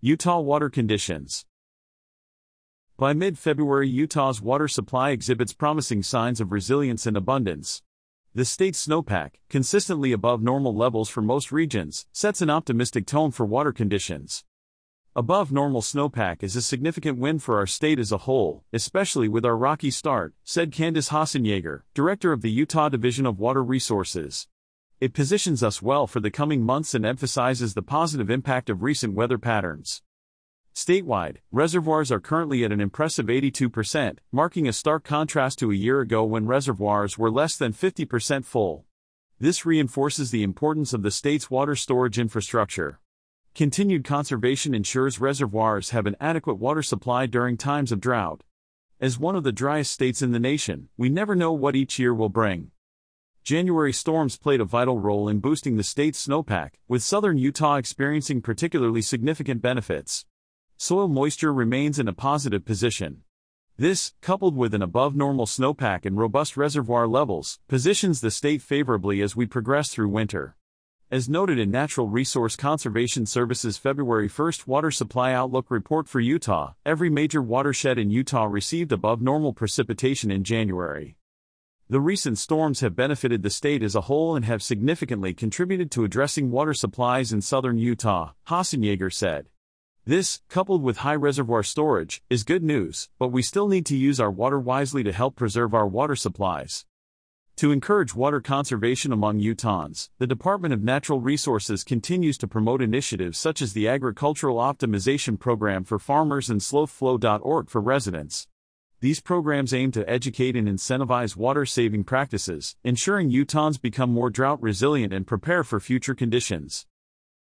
Utah water conditions. By mid February, Utah's water supply exhibits promising signs of resilience and abundance. The state's snowpack, consistently above normal levels for most regions, sets an optimistic tone for water conditions. Above normal snowpack is a significant win for our state as a whole, especially with our rocky start, said Candice Hasenyager, director of the Utah Division of Water Resources. It positions us well for the coming months and emphasizes the positive impact of recent weather patterns. Statewide, reservoirs are currently at an impressive 82%, marking a stark contrast to a year ago when reservoirs were less than 50% full. This reinforces the importance of the state's water storage infrastructure. Continued conservation ensures reservoirs have an adequate water supply during times of drought. As one of the driest states in the nation, we never know what each year will bring. January storms played a vital role in boosting the state's snowpack, with southern Utah experiencing particularly significant benefits. Soil moisture remains in a positive position. This, coupled with an above normal snowpack and robust reservoir levels, positions the state favorably as we progress through winter. As noted in Natural Resource Conservation Service's February 1st Water Supply Outlook report for Utah, every major watershed in Utah received above normal precipitation in January. The recent storms have benefited the state as a whole and have significantly contributed to addressing water supplies in southern Utah, Hasenyager said. This, coupled with high reservoir storage, is good news, but we still need to use our water wisely to help preserve our water supplies. To encourage water conservation among Utahns, the Department of Natural Resources continues to promote initiatives such as the Agricultural Optimization Program for Farmers and SlowFlow.org for residents. These programs aim to educate and incentivize water saving practices, ensuring Utahns become more drought resilient and prepare for future conditions.